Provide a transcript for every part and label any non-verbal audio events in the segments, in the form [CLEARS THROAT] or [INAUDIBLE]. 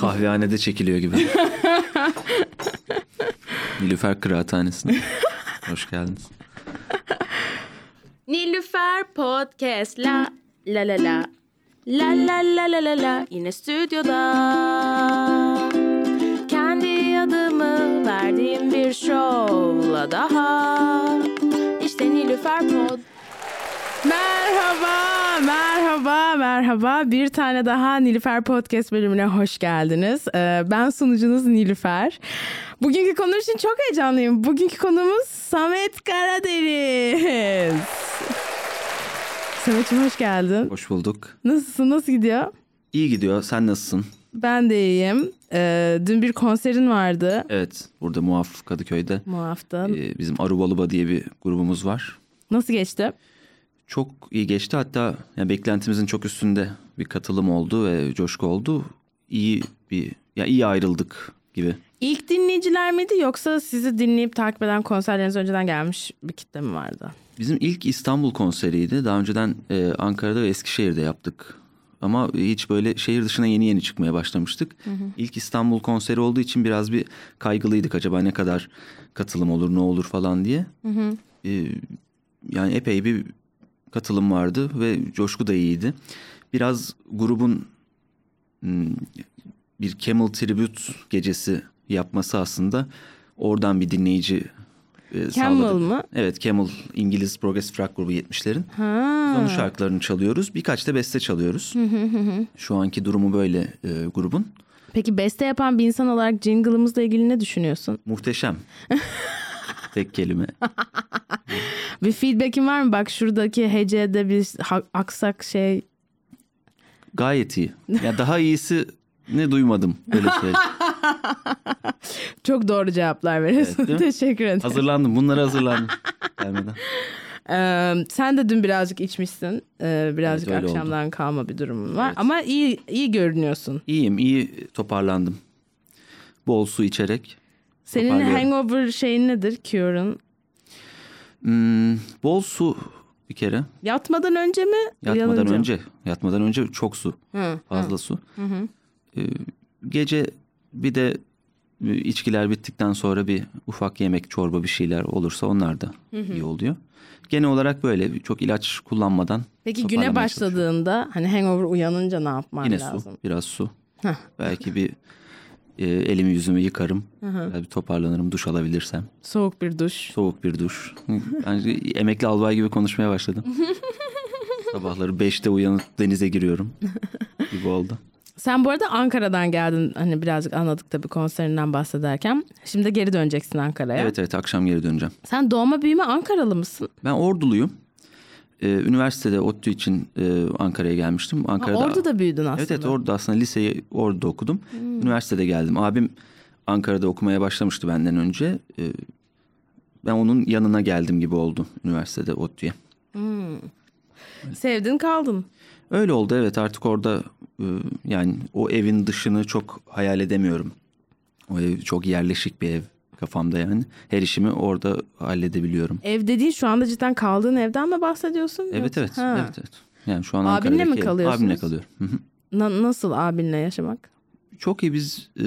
Kahvehanede çekiliyor gibi. [LAUGHS] Nilüfer Kıraathanesi'ne. Hoş geldiniz. Nilüfer Podcast la la la la La la la la la la yine stüdyoda Kendi adımı verdiğim bir şovla daha İşte Nilüfer Pod Merhaba, merhaba, merhaba. Bir tane daha Nilüfer Podcast bölümüne hoş geldiniz. Ee, ben sunucunuz Nilüfer. Bugünkü konu için çok heyecanlıyım. Bugünkü konumuz Samet Karadeniz. Samet'ciğim hoş geldin. Hoş bulduk. Nasılsın, nasıl gidiyor? İyi gidiyor. Sen nasılsın? Ben de iyiyim. Ee, dün bir konserin vardı. Evet. Burada Muaf Kadıköy'de Muaf'ta. e, bizim Arubalıba diye bir grubumuz var. Nasıl geçti? Çok iyi geçti. Hatta yani beklentimizin çok üstünde bir katılım oldu ve coşku oldu. İyi bir ya iyi ayrıldık gibi. İlk dinleyiciler miydi yoksa sizi dinleyip takip eden konserleriniz önceden gelmiş bir kitle mi vardı? Bizim ilk İstanbul konseriydi. Daha önceden e, Ankara'da ve Eskişehir'de yaptık. Ama hiç böyle şehir dışına yeni yeni çıkmaya başlamıştık. İlk İstanbul konseri olduğu için biraz bir kaygılıydık. Acaba ne kadar katılım olur, ne olur falan diye. E, yani epey bir katılım vardı ve coşku da iyiydi. Biraz grubun hmm, bir Camel Tribute gecesi yapması aslında oradan bir dinleyici e, Camel sağladık. mı? Evet Camel İngiliz progressive rock grubu 70'lerin. Ha. Onun şarkılarını çalıyoruz. Birkaç da beste çalıyoruz. Şu anki durumu böyle e, grubun. Peki beste yapan bir insan olarak jingle'ımızla ilgili ne düşünüyorsun? Muhteşem. [LAUGHS] Tek kelime. [LAUGHS] Bir feedback'in var mı? Bak şuradaki hecede bir aksak şey. Gayet iyi. Ya daha iyisi ne duymadım öyle söyleyeyim. [LAUGHS] Çok doğru cevaplar veriyorsun. Evet? Teşekkür ederim. Hazırlandım. Bunlara hazırlandım. Gelmeden. Ee, sen de dün birazcık içmişsin. Ee, birazcık Evet, akşamdan kalma bir durumun var. Evet. Ama iyi iyi görünüyorsun. İyiyim. iyi toparlandım. Bol su içerek. Senin Toparlıyorum. hangover şeyin nedir? Cure'un. Hmm, bol su bir kere. Yatmadan önce mi? Yatmadan uyanınca önce. Yatmadan önce çok su. Hı, Fazla su. Ee, gece bir de e, içkiler bittikten sonra bir ufak yemek, çorba bir şeyler olursa onlar da iyi oluyor. Genel olarak böyle çok ilaç kullanmadan Peki güne başladığında hani hangover uyanınca ne yapman Yine lazım? su, biraz su. Belki bir e, elimi yüzümü yıkarım. Belki bir toparlanırım duş alabilirsem. Soğuk bir duş. Soğuk bir duş. Yani emekli albay gibi konuşmaya başladım. [LAUGHS] Sabahları 5'te uyanıp denize giriyorum gibi oldu. Sen bu arada Ankara'dan geldin. Hani birazcık anladık tabii konserinden bahsederken. Şimdi geri döneceksin Ankara'ya. Evet evet akşam geri döneceğim. Sen doğma büyüme Ankaralı mısın? Ben Orduluyum. Ee, üniversitede ODTÜ için e, Ankara'ya gelmiştim. Ha, Ankara'da orada da büyüdün aslında. Evet evet orada aslında liseyi orada okudum. Hmm. Üniversitede geldim. Abim Ankara'da okumaya başlamıştı benden önce. Ee, ben onun yanına geldim gibi oldu üniversitede ODTÜ'ye. Sevdin kaldın. Öyle oldu evet artık orada e, yani o evin dışını çok hayal edemiyorum. O ev çok yerleşik bir ev kafamda yani. Her işimi orada halledebiliyorum. Ev dediğin şu anda cidden kaldığın evden mi bahsediyorsun? Evet Yoksa- evet. Ha. Evet evet. Yani şu an Abinle mi Ankara'daki ev- kalıyorsunuz? Abimle kalıyorum. Hı hı. Na- nasıl abinle yaşamak? Çok iyi biz e,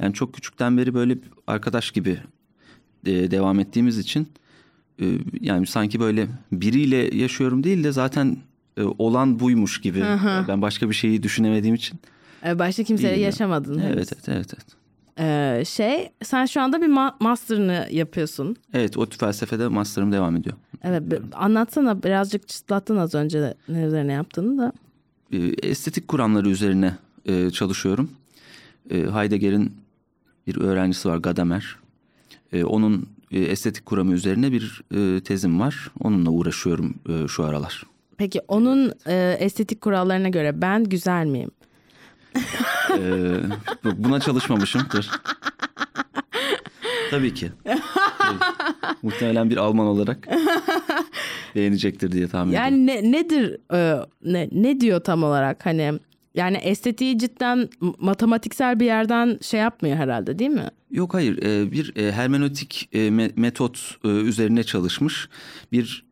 yani çok küçükten beri böyle arkadaş gibi e, devam ettiğimiz için e, yani sanki böyle biriyle yaşıyorum değil de zaten e, olan buymuş gibi. Ben başka bir şeyi düşünemediğim için. Ee, başka kimseyle yaşamadın. Evet evet evet. evet. Ee, şey sen şu anda bir ma- master'ını yapıyorsun. Evet o felsefede master'ım devam ediyor. Evet anlatsana birazcık çıtlattın az önce ne üzerine yaptığını da. E, estetik kuramları üzerine e, çalışıyorum. E, Heidegger'in bir öğrencisi var Gadamer. E, onun e, estetik kuramı üzerine bir e, tezim var. Onunla uğraşıyorum e, şu aralar. Peki onun e, estetik kurallarına göre ben güzel miyim? Ee, bu- buna çalışmamışımdır. Tabii ki. Tabii. Muhtemelen bir Alman olarak beğenecektir diye tahmin ediyorum. Yani ne, nedir e, ne, ne diyor tam olarak hani yani estetiği cidden matematiksel bir yerden şey yapmıyor herhalde değil mi? Yok hayır e, bir e, hermenötik e, me- metot e, üzerine çalışmış bir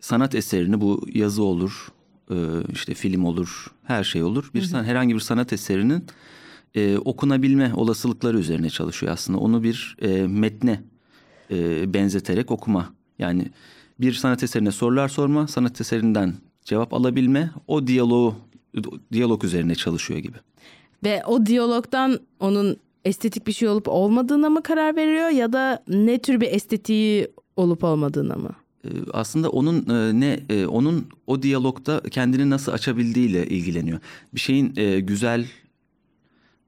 sanat eserini bu yazı olur e, işte film olur her şey olur bir san- herhangi bir sanat eserinin e, okunabilme olasılıkları üzerine çalışıyor aslında. Onu bir e, metne e, benzeterek okuma. Yani bir sanat eserine sorular sorma, sanat eserinden cevap alabilme, o diyaloğu diyalog üzerine çalışıyor gibi. Ve o diyalogdan onun estetik bir şey olup olmadığına mı karar veriyor ya da ne tür bir estetiği olup olmadığına mı? E, aslında onun e, ne e, onun o diyalogda kendini nasıl açabildiğiyle ilgileniyor. Bir şeyin e, güzel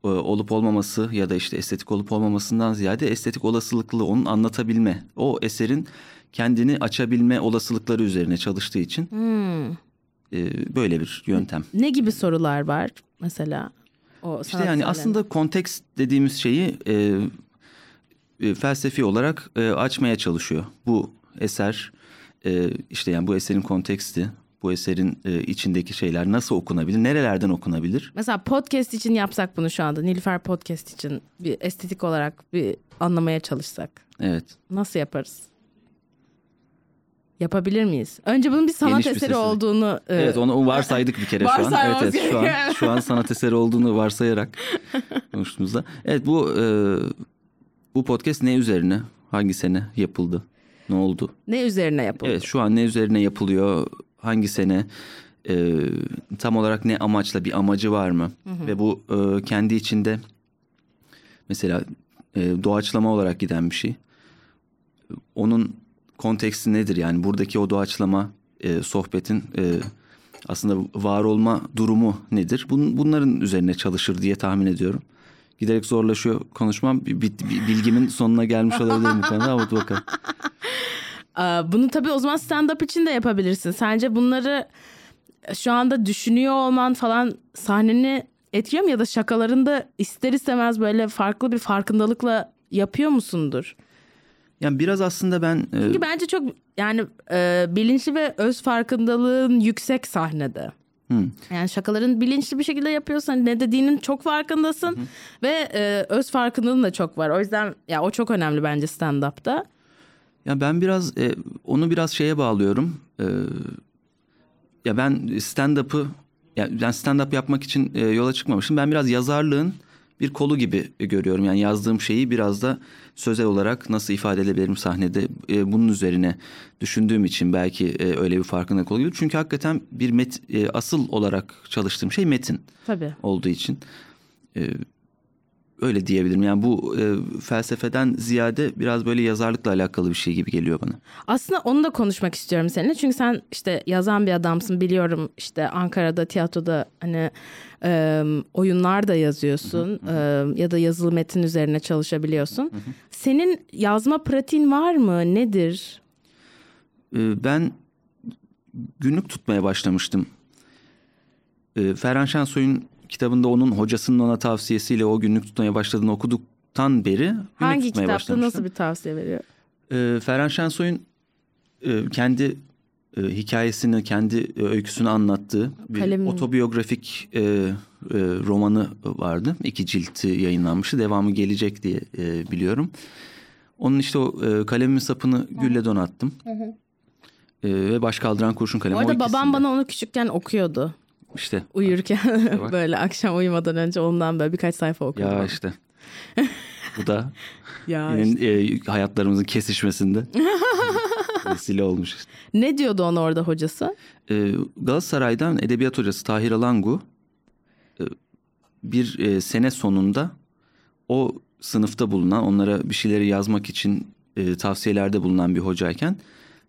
olup olmaması ya da işte estetik olup olmamasından ziyade estetik olasılıklı onun anlatabilme, o eserin kendini açabilme olasılıkları üzerine çalıştığı için Hmm. böyle bir yöntem. Ne gibi sorular var mesela? O İşte yani aslında konteks dediğimiz şeyi e, felsefi olarak e, açmaya çalışıyor. Bu eser e, işte yani bu eserin konteksti, bu eserin e, içindeki şeyler nasıl okunabilir, nerelerden okunabilir? Mesela podcast için yapsak bunu şu anda. Nilüfer podcast için bir estetik olarak bir anlamaya çalışsak. Evet. Nasıl yaparız? Yapabilir miyiz? Önce bunun bir sanat Geniş bir eseri seslilik. olduğunu e, Evet onu [LAUGHS] varsaydık bir kere şu an. Evet, evet şu an şu an sanat eseri olduğunu varsayarak [LAUGHS] konuştuğumuzda. Evet bu e, bu podcast ne üzerine? Hangi sene yapıldı? Ne oldu? ne üzerine yapıldı? Evet şu an ne üzerine yapılıyor? Hangi sene? Ee, tam olarak ne amaçla bir amacı var mı? Ve bu e, kendi içinde mesela e, doğaçlama olarak giden bir şey. Onun konteksti nedir? Yani buradaki o doğaçlama e, sohbetin e, aslında var olma durumu nedir? Bun, bunların üzerine çalışır diye tahmin ediyorum. Giderek zorlaşıyor konuşmam. Bilgimin sonuna gelmiş olabilirim bu konuda ama bakalım. [LAUGHS] Aa, Bunu tabii o zaman stand-up için de yapabilirsin. Sence bunları şu anda düşünüyor olman falan sahneni etkiliyor mu? Ya da şakalarında ister istemez böyle farklı bir farkındalıkla yapıyor musundur? Yani biraz aslında ben e, Çünkü bence çok yani e, bilinçli ve öz farkındalığın yüksek sahnede. Hı. Yani şakaların bilinçli bir şekilde yapıyorsan ne dediğinin çok farkındasın ve e, öz farkındalığın da çok var. O yüzden ya o çok önemli bence stand-up'ta. Ya ben biraz e, onu biraz şeye bağlıyorum. E, ya ben stand-up'ı ya ben stand-up yapmak için e, yola çıkmamışım. Ben biraz yazarlığın bir kolu gibi görüyorum. Yani yazdığım şeyi biraz da sözel olarak nasıl ifade edebilirim sahnede e, bunun üzerine düşündüğüm için belki e, öyle bir farkındalık oluyor. Çünkü hakikaten bir met e, asıl olarak çalıştığım şey metin Tabii. olduğu için e, öyle diyebilirim. Yani bu e, felsefeden ziyade biraz böyle yazarlıkla alakalı bir şey gibi geliyor bana. Aslında onu da konuşmak istiyorum seninle. Çünkü sen işte yazan bir adamsın biliyorum. işte Ankara'da tiyatroda hani e, oyunlar da yazıyorsun e, ya da yazılı metin üzerine çalışabiliyorsun. Senin yazma pratiğin var mı? Nedir? E, ben günlük tutmaya başlamıştım. E, Ferhan Şensoy'un kitabında onun hocasının ona tavsiyesiyle o günlük tutmaya başladığını okuduktan beri günlük Hangi tutmaya kitapta başlamıştım. nasıl bir tavsiye veriyor? E, Ferhan Şensoy'un e, kendi e, hikayesini, kendi e, öyküsünü anlattığı bir Kalem- otobiyografik e, e, romanı vardı. İki cilti yayınlanmıştı. Devamı gelecek diye e, biliyorum. Onun işte o e, kalemimin sapını gülle donattım. E, ve baş kaldıran kurşun kalemi. Bu arada o babam bana onu küçükken okuyordu. İşte Uyurken bak. [LAUGHS] böyle akşam uyumadan önce ondan böyle birkaç sayfa okuyordum. ya işte. Bu da [LAUGHS] Ya yine e, hayatlarımızın kesişmesinde [LAUGHS] vesile olmuş işte. Ne diyordu ona orada hocası? Ee, Galatasaray'dan edebiyat hocası Tahir Alangu e, bir e, sene sonunda o sınıfta bulunan onlara bir şeyleri yazmak için e, tavsiyelerde bulunan bir hocayken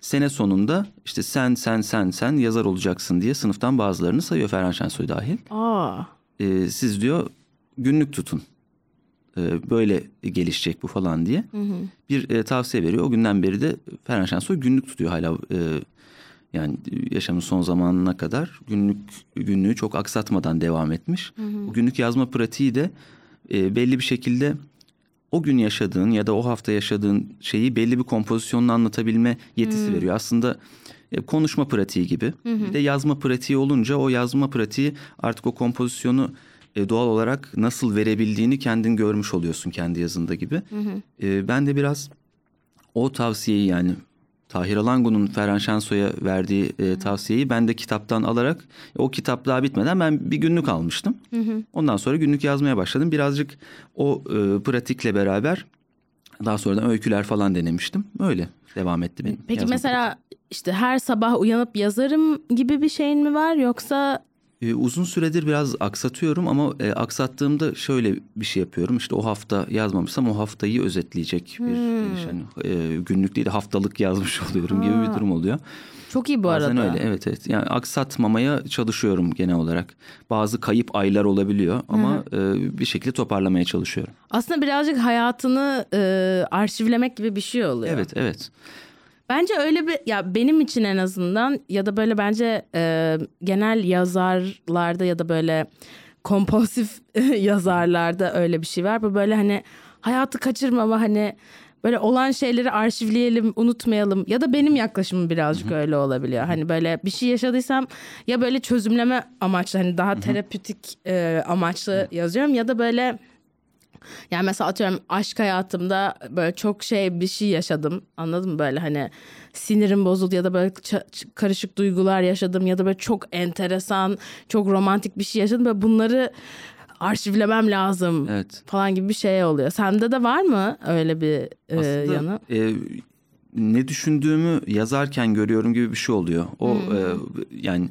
sene sonunda işte sen sen sen sen yazar olacaksın diye sınıftan bazılarını sayıyor Ferhan Şensoy dahil. Aa. E, siz diyor günlük tutun. E, böyle gelişecek bu falan diye bir e, tavsiye veriyor. O günden beri de Ferhan Şensoy günlük tutuyor hala. E, yani yaşamın son zamanına kadar günlük günlüğü çok aksatmadan devam etmiş. Bu günlük yazma pratiği de e, belli bir şekilde o gün yaşadığın ya da o hafta yaşadığın şeyi belli bir kompozisyonla anlatabilme yetisi veriyor. Aslında e, konuşma pratiği gibi. Bir de yazma pratiği olunca o yazma pratiği artık o kompozisyonu e, doğal olarak nasıl verebildiğini kendin görmüş oluyorsun kendi yazında gibi. E, ben de biraz o tavsiyeyi yani Tahir Alangu'nun Ferhan Şensoy'a verdiği e, tavsiyeyi ben de kitaptan alarak o kitap daha bitmeden ben bir günlük almıştım. Ondan sonra günlük yazmaya başladım. Birazcık o e, pratikle beraber daha sonradan öyküler falan denemiştim. Öyle devam etti benim. Peki mesela işte her sabah uyanıp yazarım gibi bir şeyin mi var yoksa Ee, uzun süredir biraz aksatıyorum ama e, aksattığımda şöyle bir şey yapıyorum. İşte o hafta yazmamışsam o haftayı özetleyecek bir e, şey, hani, e, günlük değil de haftalık yazmış [LAUGHS] oluyorum gibi bir durum oluyor. çok iyi bu Bazen arada. öyle evet evet. Yani aksatmamaya çalışıyorum genel olarak. Bazı kayıp aylar olabiliyor ama e, bir şekilde toparlamaya çalışıyorum. Aslında birazcık hayatını e, arşivlemek gibi bir şey oluyor. Evet evet. Bence öyle bir ya benim için en azından ya da böyle bence e, genel yazarlarda ya da böyle kompulsif [LAUGHS] yazarlarda öyle bir şey var. Bu böyle hani hayatı kaçırmama hani böyle olan şeyleri arşivleyelim, unutmayalım ya da benim yaklaşımım birazcık öyle olabiliyor. Hani böyle bir şey yaşadıysam ya böyle çözümleme amaçlı hani daha terapötik e, amaçlı yazıyorum ya da böyle yani mesela atıyorum aşk hayatımda böyle çok şey bir şey yaşadım. Anladın mı böyle hani sinirim bozuldu ya da böyle karışık duygular yaşadım ya da böyle çok enteresan, çok romantik bir şey yaşadım. Böyle bunları arşivlemem lazım Evet. falan gibi bir şey oluyor. Sende de var mı öyle bir e, Aslında yanı? e, ne düşündüğümü yazarken görüyorum gibi bir şey oluyor. O Hmm. e, yani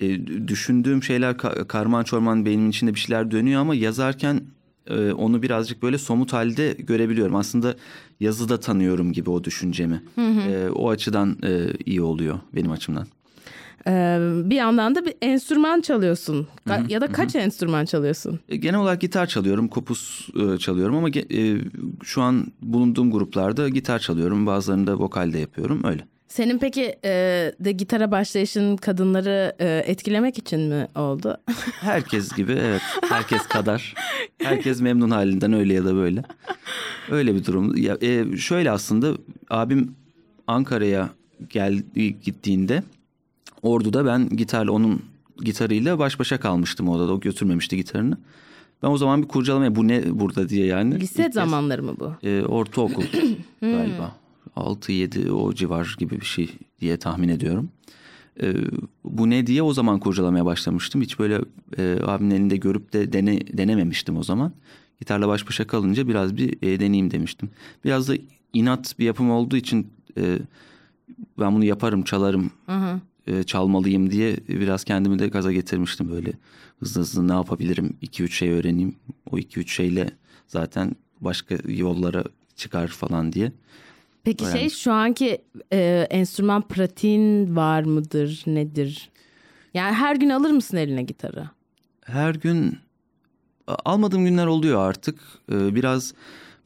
e, düşündüğüm şeyler ka- karman çorman beynimin içinde bir şeyler dönüyor ama yazarken e, onu birazcık böyle somut halde görebiliyorum. Aslında yazıda tanıyorum gibi o düşüncemi. E, o açıdan e, iyi oluyor benim açımdan. Ee, bir yandan da bir enstrüman çalıyorsun. Ka- ya da kaç enstrüman çalıyorsun? E, Genel olarak gitar çalıyorum, kopuz e, çalıyorum ama e, şu an bulunduğum gruplarda gitar çalıyorum. Bazılarında vokal de yapıyorum öyle. Senin peki e, de gitara başlayışın kadınları e, etkilemek için mi oldu? [LAUGHS] Herkes gibi evet. [LAUGHS] Herkes kadar. Herkes memnun halinden öyle ya da böyle. Öyle bir durum. Ya, e, şöyle aslında abim Ankara'ya geldi gittiğinde Ordu'da ben gitarla onun gitarıyla baş başa kalmıştım odada. O götürmemişti gitarını. Ben o zaman bir kurcalamaya bu ne burada diye yani. Lise İlk kez, zamanları mı bu? e, ortaokul [CLEARS THROAT] galiba. 6-7 o civar gibi bir şey diye tahmin ediyorum. E, bu ne diye o zaman kurcalamaya başlamıştım. Hiç böyle e, abimin elinde görüp de dene, denememiştim o zaman. Gitarla baş başa kalınca biraz bir e, deneyeyim demiştim. Biraz da inat bir yapım olduğu için e, ben bunu yaparım çalarım e, çalmalıyım diye biraz kendimi de gaza getirmiştim böyle hızlı hızlı ne yapabilirim 2-3 şey öğreneyim o 2-3 şeyle zaten başka yollara çıkar falan diye. Peki şey Öğrenmiş. şu anki e, enstrüman pratiğin var mıdır nedir? Yani her gün alır mısın eline gitarı? Her gün almadığım günler oluyor artık. Ee, biraz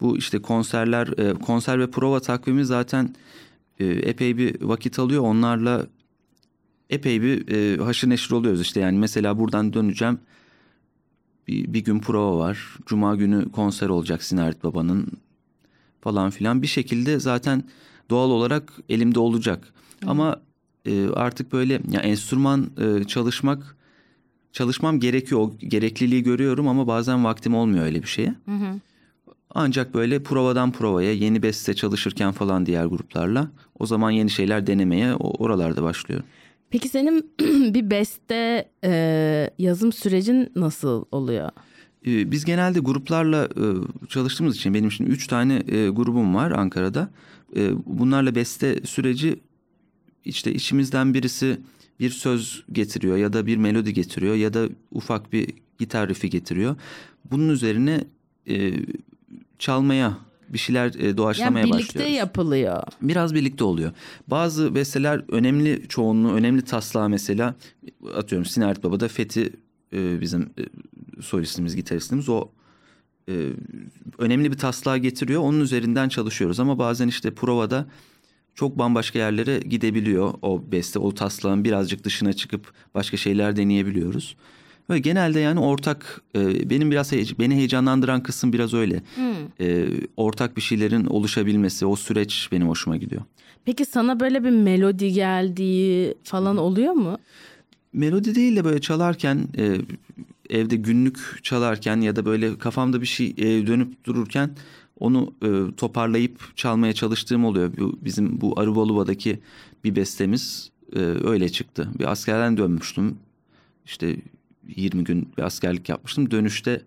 bu işte konserler, e, konser ve prova takvimi zaten e, epey bir vakit alıyor. Onlarla epey bir e, haşır neşir oluyoruz işte. Yani mesela buradan döneceğim. Bir, bir gün prova var. Cuma günü konser olacak Sinarit Baba'nın falan filan. Bir şekilde zaten doğal olarak elimde olacak. Ama e, artık böyle ya enstrüman e, çalışmak çalışmam gerekiyor. O gerekliliği görüyorum ama bazen vaktim olmuyor öyle bir şeye. Ancak böyle provadan provaya yeni beste çalışırken falan diğer gruplarla o zaman yeni şeyler denemeye oralarda başlıyorum. Peki senin [CLEARS THROAT] bir beste e, yazım sürecin nasıl oluyor? Ee, Biz genelde gruplarla e, çalıştığımız için benim şimdi üç tane e, grubum var Ankara'da. E, Bunlarla beste süreci işte içimizden birisi bir söz getiriyor ya da bir melodi getiriyor ya da ufak bir gitar rifi getiriyor. Bunun üzerine çalmaya bir şeyler e, Yani doğaçlamaya birlikte başlıyoruz. yapılıyor. Biraz birlikte oluyor. Bazı besteler önemli çoğunluğu, önemli taslağı mesela atıyorum Sinert Baba'da Fethi bizim solistimiz, gitaristimiz o e, önemli bir taslağı getiriyor. Onun üzerinden çalışıyoruz ama bazen işte provada çok bambaşka yerlere gidebiliyor o beste. O taslağın birazcık dışına çıkıp başka şeyler deneyebiliyoruz. Ve genelde yani ortak e, benim biraz heye- beni heyecanlandıran kısım biraz öyle. E, ortak bir şeylerin oluşabilmesi, o süreç benim hoşuma gidiyor. Peki sana böyle bir melodi geldiği falan oluyor mu? Melodi değil de böyle çalarken e, evde günlük çalarken ya da böyle kafamda bir şey e, dönüp dururken onu e, toparlayıp çalmaya çalıştığım oluyor. Bu, bizim bu Arubaluba'daki bir bestemiz e, öyle çıktı. Bir askerden dönmüştüm. İşte 20 gün bir askerlik yapmıştım. Dönüşte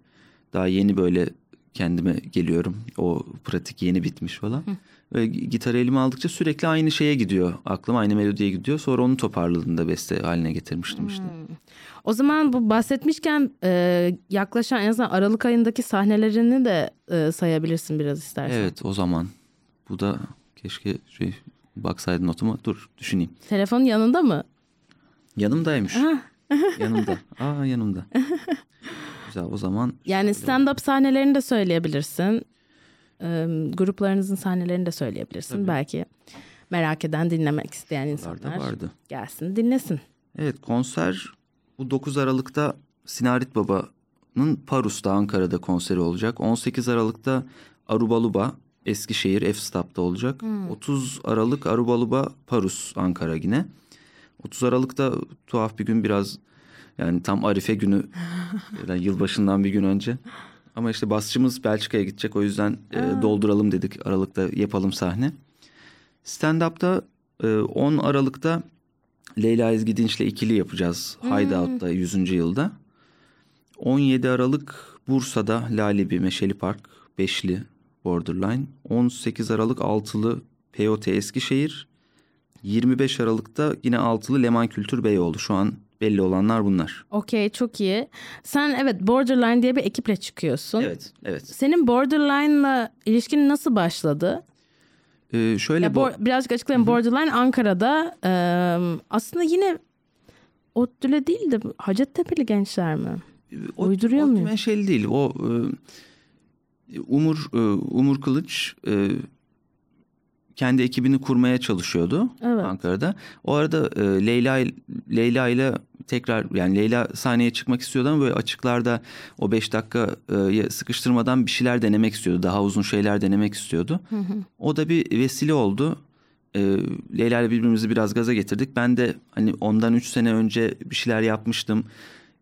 daha yeni böyle kendime geliyorum. O pratik yeni bitmiş falan. Ve gitarı elime aldıkça sürekli aynı şeye gidiyor. Aklım aynı melodiye gidiyor. Sonra onu toparladığında beste haline getirmiştim işte. O zaman bu bahsetmişken e, yaklaşan en azından Aralık ayındaki sahnelerini de e, sayabilirsin biraz istersen. Evet o zaman. Bu da keşke şey baksaydı notuma. Dur düşüneyim. Telefonun yanında mı? Yanımdaymış. yanımda. Aa yanımda. [LAUGHS] Güzel o zaman. Yani stand-up sahnelerini de söyleyebilirsin. E, gruplarınızın sahnelerini de söyleyebilirsin. Belki merak eden, dinlemek isteyen insanlar vardı. gelsin, dinlesin. Evet konser bu 9 Aralık'ta Sinarit Baba'nın Parus'ta Ankara'da konseri olacak. 18 Aralık'ta Arubaluba Eskişehir F-Stop'ta olacak. 30 Aralık Arubaluba Parus Ankara yine. 30 Aralık'ta tuhaf bir gün biraz yani tam Arife günü [LAUGHS] yani yılbaşından bir gün önce. Ama işte basçımız Belçika'ya gidecek o yüzden e, dolduralım dedik Aralık'ta yapalım sahne. Stand-up'ta e, 10 Aralık'ta Leyla Ezgi Dinç'le ikili yapacağız Hideout'ta 100. yılda. 17 Aralık Bursa'da Lalebi Meşeli Park Beşli Borderline. 18 Aralık Altılı POT Eskişehir. 25 Aralık'ta yine Altılı Leman Kültür Beyoğlu. Şu an belli olanlar bunlar. Okey çok iyi. Sen evet Borderline diye bir ekiple çıkıyorsun. Evet, evet. Senin Borderline'la ilişkin nasıl başladı? Ee, şöyle Ya bo- birazcık açıklayayım. Borderline Ankara'da e, aslında yine ODTÜ'le değil de Hacettepe'li gençler mi? O- Uyduruyor muyum? Meşeli değil. O e, Umur e, Umur Kılıç e, kendi ekibini kurmaya çalışıyordu Evet. Ankara'da. O arada e, Leyla Leyla ile tekrar yani Leyla sahneye çıkmak istiyordu ama böyle açıklarda o beş dakika sıkıştırmadan bir şeyler denemek istiyordu. Daha uzun şeyler denemek istiyordu. O da bir vesile oldu. E, Leyla ile birbirimizi biraz gaza getirdik. Ben de hani ondan üç sene önce bir şeyler yapmıştım.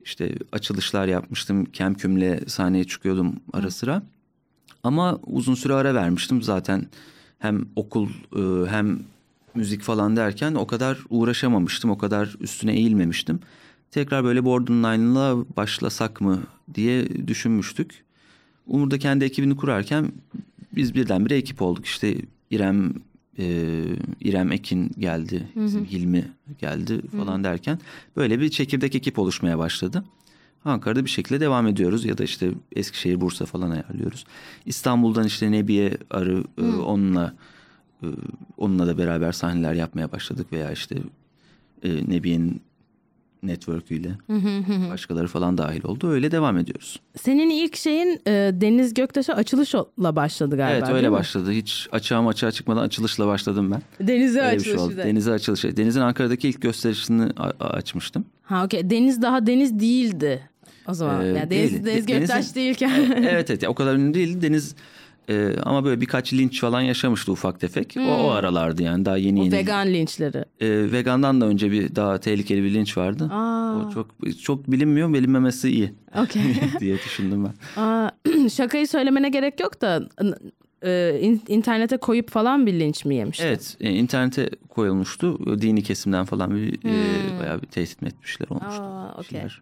İşte açılışlar yapmıştım. Kemküm'le sahneye çıkıyordum ara sıra. Ama uzun süre ara vermiştim zaten. Hem okul e, hem müzik falan derken o kadar uğraşamamıştım. O kadar üstüne eğilmemiştim. Tekrar böyle Borderline'la başlasak mı diye düşünmüştük. Umur da kendi ekibini kurarken biz birdenbire ekip olduk. İşte İrem e, İrem Ekin geldi, bizim Hilmi geldi falan derken böyle bir çekirdek ekip oluşmaya başladı. Ankara'da bir şekilde devam ediyoruz ya da işte Eskişehir, Bursa falan ayarlıyoruz. İstanbul'dan işte Nebiye Arı e, onunla e, onunla da beraber sahneler yapmaya başladık veya işte e, Nebiye'nin network'üyle başkaları falan dahil oldu. Öyle devam ediyoruz. Senin ilk şeyin e, Deniz Göktaş'a açılışla başladı galiba evet öyle başladı. Hiç açığa açığa çıkmadan açılışla başladım ben. Deniz'e Öyle şey açılışı oldu. Denize açılışı. Deniz'in Ankara'daki ilk gösterisini açmıştım. Ha okey. Deniz daha Deniz değildi o zaman. Ee, yani Deniz, değil. Deniz De- Göktaş değilken. evet [LAUGHS] evet o kadar ünlü değildi. Deniz e, ama böyle birkaç linç falan yaşamıştı ufak tefek. O, o aralardı yani daha yeni o yeni. vegan linçleri. E, vegandan da önce bir daha tehlikeli bir linç vardı. Aa. O çok çok bilinmiyor, bilinmemesi iyi Okey. [LAUGHS] diye düşündüm ben. Aa, [CLEARS THROAT] şakayı söylemene gerek yok da e, in- internete koyup falan bir linç mi yemişler? Evet, e, internete koyulmuştu. Dini kesimden falan bir e, bayağı bir tehdit etmişler olmuştu. Hmm. Aa, Bir şeyler.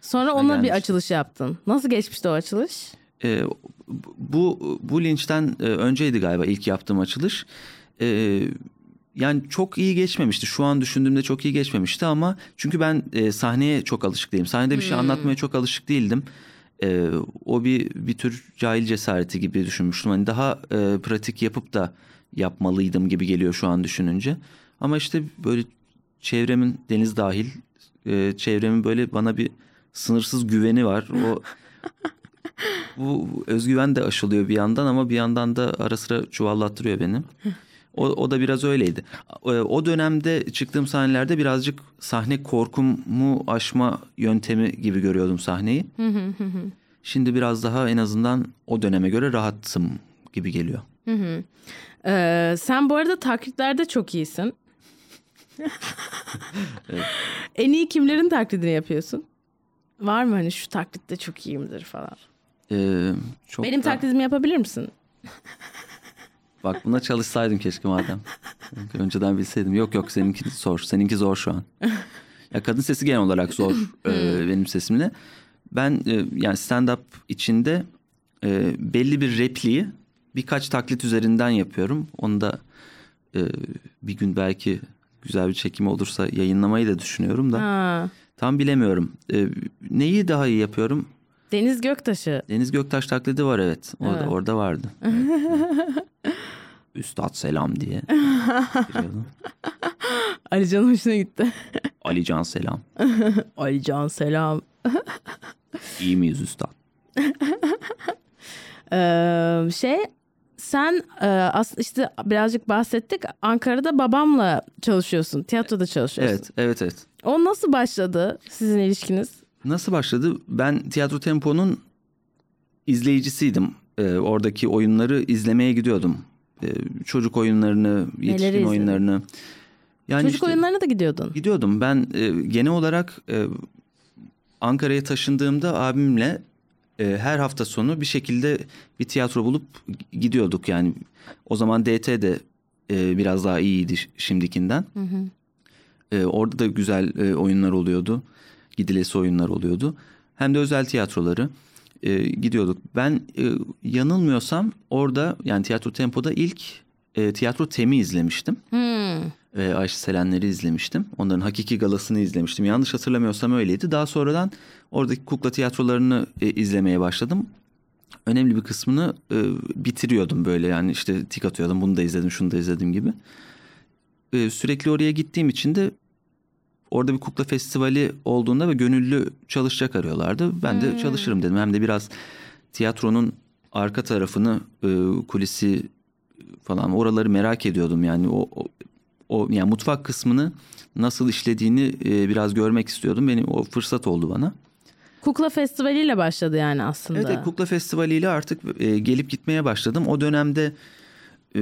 Sonra ona bir gelmişti. açılış yaptın. Nasıl geçmişti o açılış? E, bu bu linçten e, önceydi galiba ilk yaptığım açılış. E, yani çok iyi geçmemişti. Şu an düşündüğümde çok iyi geçmemişti ama çünkü ben e, sahneye çok alışık değilim. Sahnede bir şey anlatmaya çok alışık değildim. E, o bir bir tür cahil cesareti gibi düşünmüştüm. Hani daha e, pratik yapıp da yapmalıydım gibi geliyor şu an düşününce. Ama işte böyle çevremin deniz dahil e, çevremin böyle bana bir sınırsız güveni var. O [LAUGHS] bu özgüven de aşılıyor bir yandan ama bir yandan da ara sıra çuvallattırıyor beni. O, o da biraz öyleydi. O, o dönemde çıktığım sahnelerde birazcık sahne korkumu aşma yöntemi gibi görüyordum sahneyi. Şimdi biraz daha en azından o döneme göre rahatsım gibi geliyor. Ee, sen bu arada taklitlerde çok iyisin. [LAUGHS] En iyi kimlerin taklidini yapıyorsun? Var mı hani şu taklitte çok iyiyimdir falan? Ee, çok Benim da- taklidimi yapabilir misin? [LAUGHS] Bak buna çalışsaydım keşke madem. Önceden bilseydim. Yok yok seninki zor. Seninki zor şu an. Ya kadın sesi genel olarak zor [LAUGHS] e, benim sesimle. Ben e, yani stand-up içinde e, belli bir repliği birkaç taklit üzerinden yapıyorum. Onu da e, bir gün belki güzel bir çekim olursa yayınlamayı da düşünüyorum da. Ha. Tam bilemiyorum. E, neyi daha iyi yapıyorum? Deniz Göktaş'ı. Deniz Göktaş taklidi var evet. Orada, Evet. orada vardı. [LAUGHS] Üstad selam diye. giriyordum. [LAUGHS] Alican hoşuna gitti. [LAUGHS] Ali Can selam. Alican selam. İyi miyiz üstad? Ee, şey sen aslında işte birazcık bahsettik. Ankara'da babamla çalışıyorsun. Tiyatroda çalışıyorsun. Evet, evet, evet. O nasıl başladı sizin ilişkiniz? Nasıl başladı? Ben Tiyatro Tempo'nun izleyicisiydim. Ee, oradaki oyunları izlemeye gidiyordum. Ee, çocuk oyunlarını, yetişkin oyunlarını. Yani Çocuk işte oyunlarına da gidiyordun. gidiyordum. Ben e, genel olarak e, Ankara'ya taşındığımda abimle e, her hafta sonu bir şekilde bir tiyatro bulup gidiyorduk. Yani o zaman DT de e, biraz daha iyiydi şimdikinden. E, orada da güzel e, oyunlar oluyordu. Gidilesi oyunlar oluyordu. Hem de özel tiyatroları e, gidiyorduk. Ben e, yanılmıyorsam orada yani Tiyatro Tempo'da ilk e, Tiyatro Tem'i izlemiştim. Hmm. Ve Ayşe Selenler'i izlemiştim. Onların hakiki galasını izlemiştim. Yanlış hatırlamıyorsam öyleydi. Daha sonradan oradaki kukla tiyatrolarını e, izlemeye başladım. Önemli bir kısmını e, bitiriyordum böyle yani işte tik atıyordum. Bunu da izledim, şunu da izledim gibi. E, sürekli oraya gittiğim için de orada bir kukla festivali olduğunda ve gönüllü çalışacak arıyorlardı. Ben de çalışırım dedim. Hem de biraz tiyatronun arka tarafını, e, kulisi falan oraları merak ediyordum. Yani o, o, o yani mutfak kısmını nasıl işlediğini e, biraz görmek istiyordum. Benim o fırsat oldu bana. Kukla festivaliyle başladı yani aslında. Evet, evet, Kukla Festivali ile artık e, gelip gitmeye başladım. O dönemde e,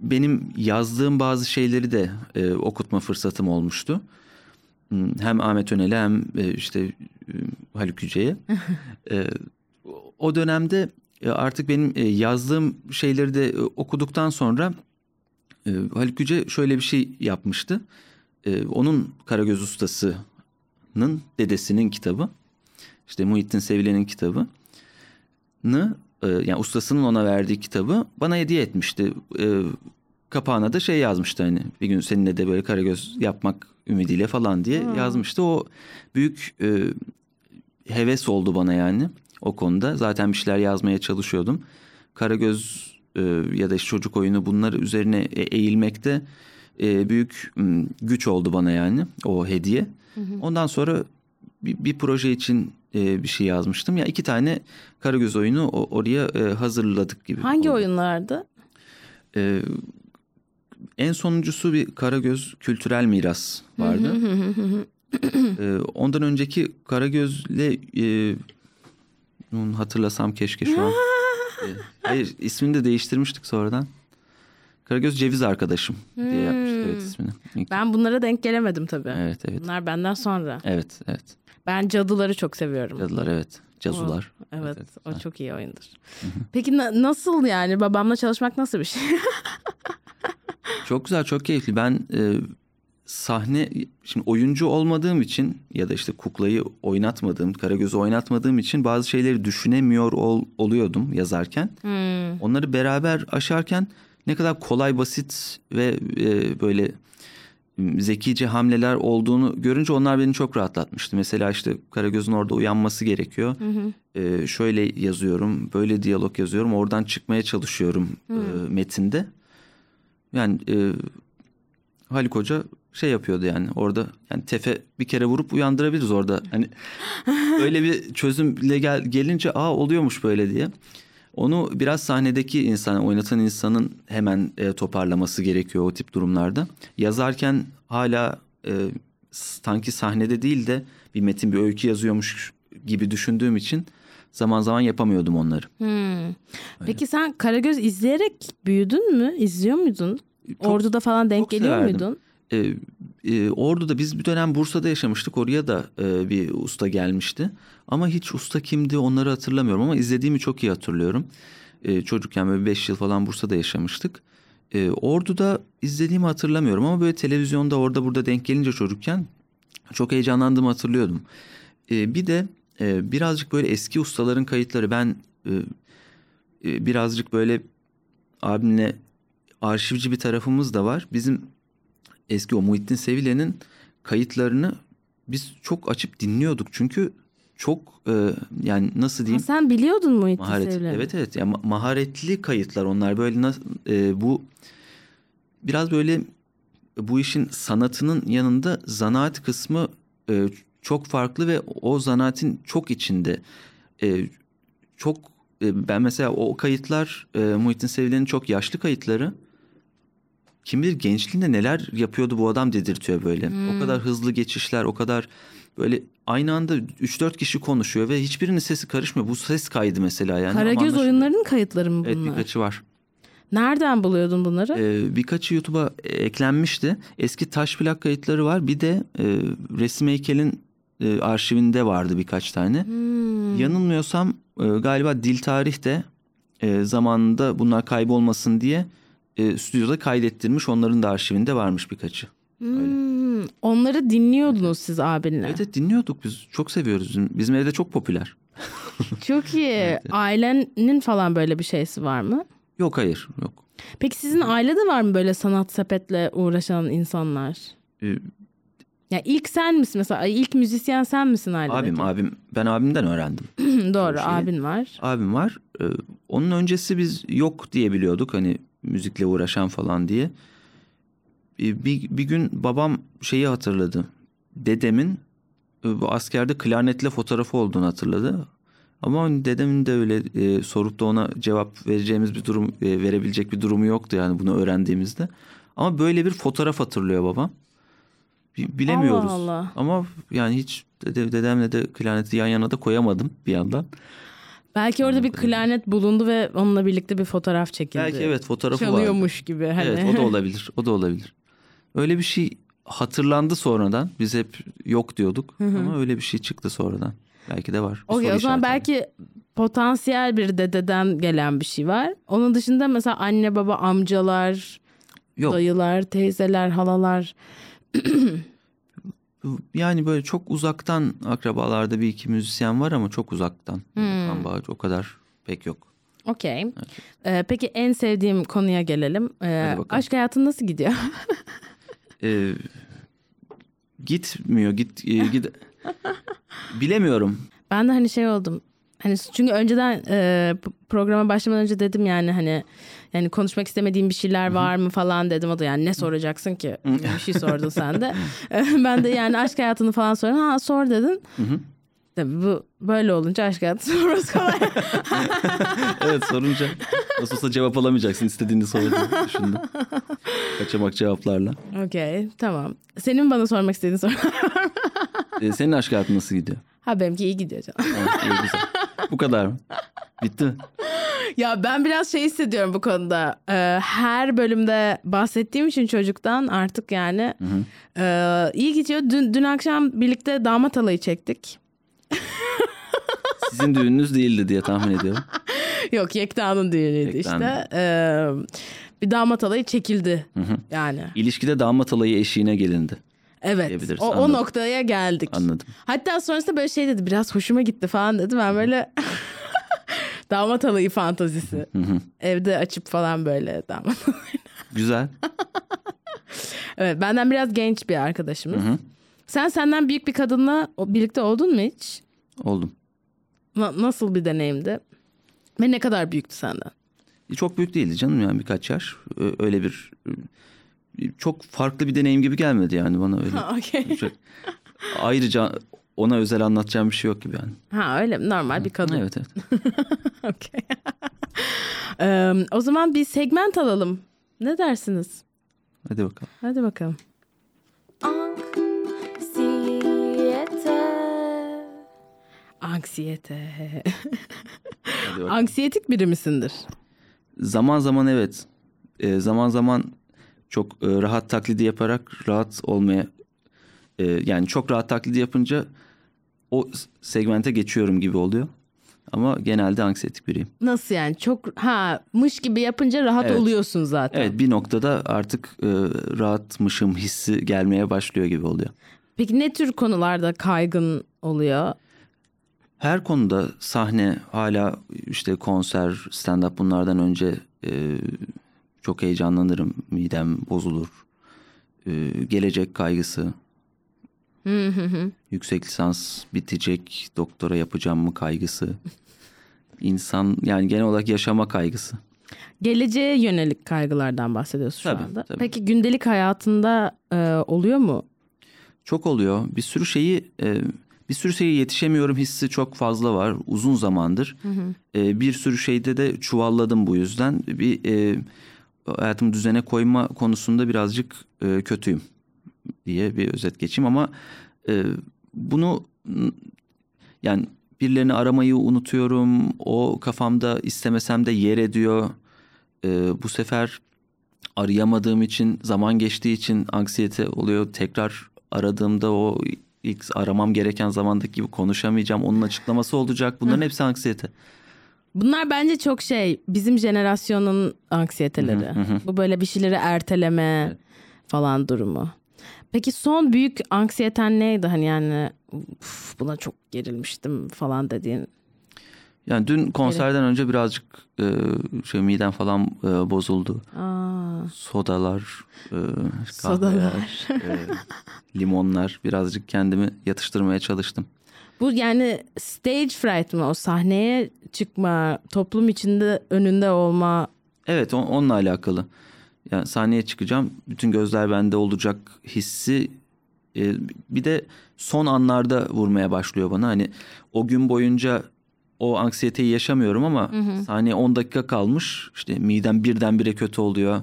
benim yazdığım bazı şeyleri de e, okutma fırsatım olmuştu. Hmm, Hem Ahmet Önel'e hem e, işte e, Haluk Yüce'ye. [LAUGHS] E, o dönemde artık benim yazdığım şeyleri de okuduktan sonra Haluk Yüce şöyle bir şey yapmıştı. Onun Karagöz Ustası'nın dedesinin kitabı. İşte Muhittin Sevilen'in kitabı yani ustasının ona verdiği kitabı bana hediye etmişti. Kapağına da şey yazmıştı hani bir gün seninle de böyle Karagöz yapmak ümidiyle falan diye yazmıştı. O büyük e, heves oldu bana yani o konuda. Zaten bir şeyler yazmaya çalışıyordum. Karagöz e, ya da işte çocuk oyunu bunlar üzerine e- eğilmekte e, büyük güç oldu bana yani o hediye. Ondan sonra bir, bir proje için e, bir şey yazmıştım. Ya iki tane Karagöz oyunu oraya e, hazırladık gibi. Hangi oldu. oyunlardı? E, en sonuncusu bir Karagöz kültürel miras vardı. E, ondan önceki Karagöz'le e, hatırlasam keşke şu an. [LAUGHS] E, hayır ismini de değiştirmiştik sonradan. Karagöz ceviz arkadaşım diye yapmıştık evet ismini. İlk- Ben bunlara denk gelemedim tabii. Evet evet. Bunlar benden sonra. Evet evet. Ben cadıları çok seviyorum. Cadılar evet. Cazular. Evet, o çok iyi oyundur. Peki na- nasıl yani babamla çalışmak nasıl bir şey? [LAUGHS] Çok güzel, çok keyifli. Ben e, sahne, şimdi oyuncu olmadığım için ya da işte kuklayı oynatmadığım, Karagöz'ü oynatmadığım için bazı şeyleri düşünemiyor ol, oluyordum yazarken. Onları beraber aşarken ne kadar kolay, basit ve e, böyle zekice hamleler olduğunu görünce onlar beni çok rahatlatmıştı. Mesela işte Karagöz'ün orada uyanması gerekiyor. E, şöyle yazıyorum, böyle diyalog yazıyorum, oradan çıkmaya çalışıyorum e, metinde. Yani e, Haluk Hoca şey yapıyordu yani orada yani tefe bir kere vurup uyandırabiliriz orada. Hani [LAUGHS] öyle bir çözümle gel, gelince aa oluyormuş böyle diye. Onu biraz sahnedeki insan, oynatan insanın hemen e, toparlaması gerekiyor o tip durumlarda. Yazarken hala e, sanki sahnede değil de bir metin, bir öykü yazıyormuş gibi düşündüğüm için zaman zaman yapamıyordum onları. Hmm. Peki sen Karagöz izleyerek büyüdün mü? İzliyor muydun? Ordu'da falan denk çok geliyor severdim. muydun? Ee, e, Ordu'da biz bir dönem Bursa'da yaşamıştık. Oraya da e, bir usta gelmişti. Ama hiç usta kimdi onları hatırlamıyorum ama izlediğimi çok iyi hatırlıyorum. E, çocukken böyle 5 yıl falan Bursa'da yaşamıştık. E, Ordu'da izlediğimi hatırlamıyorum ama böyle televizyonda orada burada denk gelince çocukken çok heyecanlandığımı hatırlıyordum. E, bir de e, birazcık böyle eski ustaların kayıtları ben e, e, birazcık böyle abimle arşivci bir tarafımız da var. Bizim eski o Muhittin Sevile'nin kayıtlarını biz çok açıp dinliyorduk. Çünkü çok e, yani nasıl Ha, diyeyim? sen biliyordun Muhittin Maharet, Sevilen'i. evet evet yani ma- maharetli kayıtlar onlar böyle nasıl e, bu biraz böyle bu işin sanatının yanında zanaat kısmı e, çok farklı ve o zanaatin çok içinde E, çok e, ben mesela o kayıtlar e, Muhittin Sevilen'in çok yaşlı kayıtları kim bilir gençliğinde neler yapıyordu bu adam dedirtiyor böyle. O kadar hızlı geçişler o kadar böyle aynı anda 3-4 kişi konuşuyor ve hiçbirinin sesi karışmıyor. Bu ses kaydı mesela yani. Karagöz oyunlarının kayıtları mı bunlar? Evet birkaçı var. Nereden buluyordun bunları? Ee, birkaçı YouTube'a eklenmişti. Eski taş plak kayıtları var. Bir de e, resim heykelin e, arşivinde vardı birkaç tane. Hmm. Yanılmıyorsam e, galiba Dil Tarih de e, zamanında bunlar kaybolmasın diye e, stüdyoda kaydettirmiş. Onların da arşivinde varmış birkaçı. Hmm, Onları dinliyordunuz siz abinle. Evet, evet dinliyorduk biz. Çok seviyoruz. Bizim, bizim evde çok popüler. [LAUGHS] Çok iyi. [LAUGHS] Ailenin falan böyle bir şeysi var mı? Yok hayır yok. Peki sizin ailede var mı böyle sanat sepetle uğraşan insanlar? Ya ilk sen misin mesela? İlk müzisyen sen misin ailede? abim abim ben abimden öğrendim. [CLEARS THROAT] Doğru şeyi. abin var. abim var. Ee, onun öncesi biz yok diye biliyorduk hani müzikle uğraşan falan diye. Ee, bir, bir gün babam şeyi hatırladı. Dedemin e, bu askerde klarnetle fotoğrafı olduğunu hatırladı. Ama hani dedemin de öyle e, sorup da ona cevap vereceğimiz bir durum e, verebilecek bir durumu yoktu yani bunu öğrendiğimizde. Ama böyle bir fotoğraf hatırlıyor babam. Bi- Bilemiyoruz. Allah Allah. Ama yani hiç dede, dedemle de klarneti yan yana da koyamadım bir yandan. Belki orada bir klarnet bulundu ve onunla birlikte bir fotoğraf çekildi. Belki evet fotoğrafı var. Çalıyormuş gibi. Hani. Evet o da [LAUGHS] olabilir. O da olabilir. Öyle bir şey hatırlandı sonradan. Biz hep yok diyorduk ama öyle bir şey çıktı sonradan. Belki de var. Okey o zaman belki potansiyel bir dededen gelen bir şey var. Onun dışında mesela anne baba amcalar, yok. dayılar, teyzeler, halalar. [CLEARS THROAT] Yani böyle çok uzaktan akrabalarda bir iki müzisyen var ama çok uzaktan. Hmm. Kan bağı o kadar pek yok. Okey. Ee, peki en sevdiğim konuya gelelim. Ee, aşk hayatın nasıl gidiyor? [LAUGHS] Ee, gitmiyor git e, gid [LAUGHS] bilemiyorum. ben de hani şey oldum. Hani çünkü önceden e, programa başlamadan önce dedim yani hani yani konuşmak istemediğim bir şeyler var mı falan dedim. O da yani ne soracaksın ki? bir şey [LAUGHS] sordun sen de. ben de yani aşk hayatını falan sordum. Ha sor dedin. Tabii bu böyle olunca aşk hayatı [LAUGHS] sorması kolay. [LAUGHS] evet sorunca nasıl olsa cevap alamayacaksın istediğini sor diye düşündüm. Kaçamak cevaplarla. Okey tamam. Senin bana sormak istediğin soru. Ee, senin aşk hayatın nasıl gidiyor? ha benimki iyi gidiyor canım. Evet, iyi, güzel. Bu kadar mı? Bitti? Ya ben biraz şey hissediyorum bu konuda. Ee, her bölümde bahsettiğim için çocuktan artık yani e, iyi gidiyor. Dün, dün akşam birlikte damat alayı çektik. Sizin düğününüz değildi diye tahmin ediyorum. [LAUGHS] Yok Yekta'nın düğünüydü Yekta'nın. işte. Ee, bir damat alayı çekildi yani. İlişkide damat alayı eşiğine gelindi. Evet o, o noktaya geldik. Anladım. Hatta sonrasında böyle şey dedi biraz hoşuma gitti falan dedi. Ben böyle [LAUGHS] damat alayı fantazisi. Evde açıp falan böyle damat alayı. Güzel. [LAUGHS] Evet benden biraz genç bir arkadaşımız. Sen senden büyük bir kadınla birlikte oldun mu hiç? Oldum. Na- nasıl bir deneyimdi? Ve ne kadar büyüktü senden? Çok büyük değildi canım yani birkaç yaş. Öyle bir çok farklı bir deneyim gibi gelmedi yani bana öyle. Okey. Çok- ayrıca ona özel anlatacağım bir şey yok gibi yani. Ha öyle? Normal bir kadın. Evet evet. [LAUGHS] Okey. Ee, o zaman bir segment alalım. Ne dersiniz? Hadi bakalım. Hadi bakalım. Anksiyete. Anksiyete. Anksiyetik biri misindir? Zaman zaman evet. Ee, zaman zaman çok e, rahat taklidi yaparak rahat olmaya e, yani çok rahat taklidi yapınca o segmente geçiyorum gibi oluyor. Ama genelde anksiyetik biriyim. Nasıl yani? Çok ha mış gibi yapınca rahat Evet. oluyorsun zaten. Evet bir noktada artık e, rahatmışım hissi gelmeye başlıyor gibi oluyor. Peki ne tür konularda kaygın oluyor? Her konuda sahne hala işte konser, stand-up bunlardan önce e, çok heyecanlanırım. Midem bozulur. E, gelecek kaygısı. Yüksek lisans bitecek, doktora yapacağım mı kaygısı. İnsan yani genel olarak yaşama kaygısı. Geleceğe yönelik kaygılardan bahsediyorsun şu Tabii, anda. tabii. Peki gündelik hayatında e, oluyor mu? Çok oluyor. Bir sürü şeyi e, bir sürü şeye yetişemiyorum hissi çok fazla var uzun zamandır. E, bir sürü şeyde de çuvalladım bu yüzden. Bir e, hayatımı düzene koyma konusunda birazcık e, kötüyüm diye bir özet geçeyim ama e, bunu yani birilerini aramayı unutuyorum. O kafamda istemesem de yer ediyor. E, bu sefer arayamadığım için zaman geçtiği için anksiyete oluyor. Tekrar aradığımda o ilk aramam gereken zamandaki gibi konuşamayacağım. Onun açıklaması olacak. Bunların hepsi anksiyete. Bunlar bence çok şey bizim jenerasyonun anksiyeteleri. Bu böyle bir şeyleri erteleme falan durumu. Peki son büyük anksiyeten neydi? Hani yani "Uf, buna çok gerilmiştim falan dediğin. Yani dün konserden önce birazcık e, şey midem falan e, bozuldu. Aa, Sodalar, e, Sodalar. kahveler, e, limonlar birazcık kendimi yatıştırmaya çalıştım. Bu yani stage fright mı? O sahneye çıkma, toplum içinde önünde olma. Evet on- onunla alakalı. Yani sahneye çıkacağım. Bütün gözler bende olacak hissi e, bir de son anlarda vurmaya başlıyor bana. Hani o gün boyunca o anksiyeteyi yaşamıyorum ama sahneye 10 dakika kalmış. İşte midem birdenbire kötü oluyor.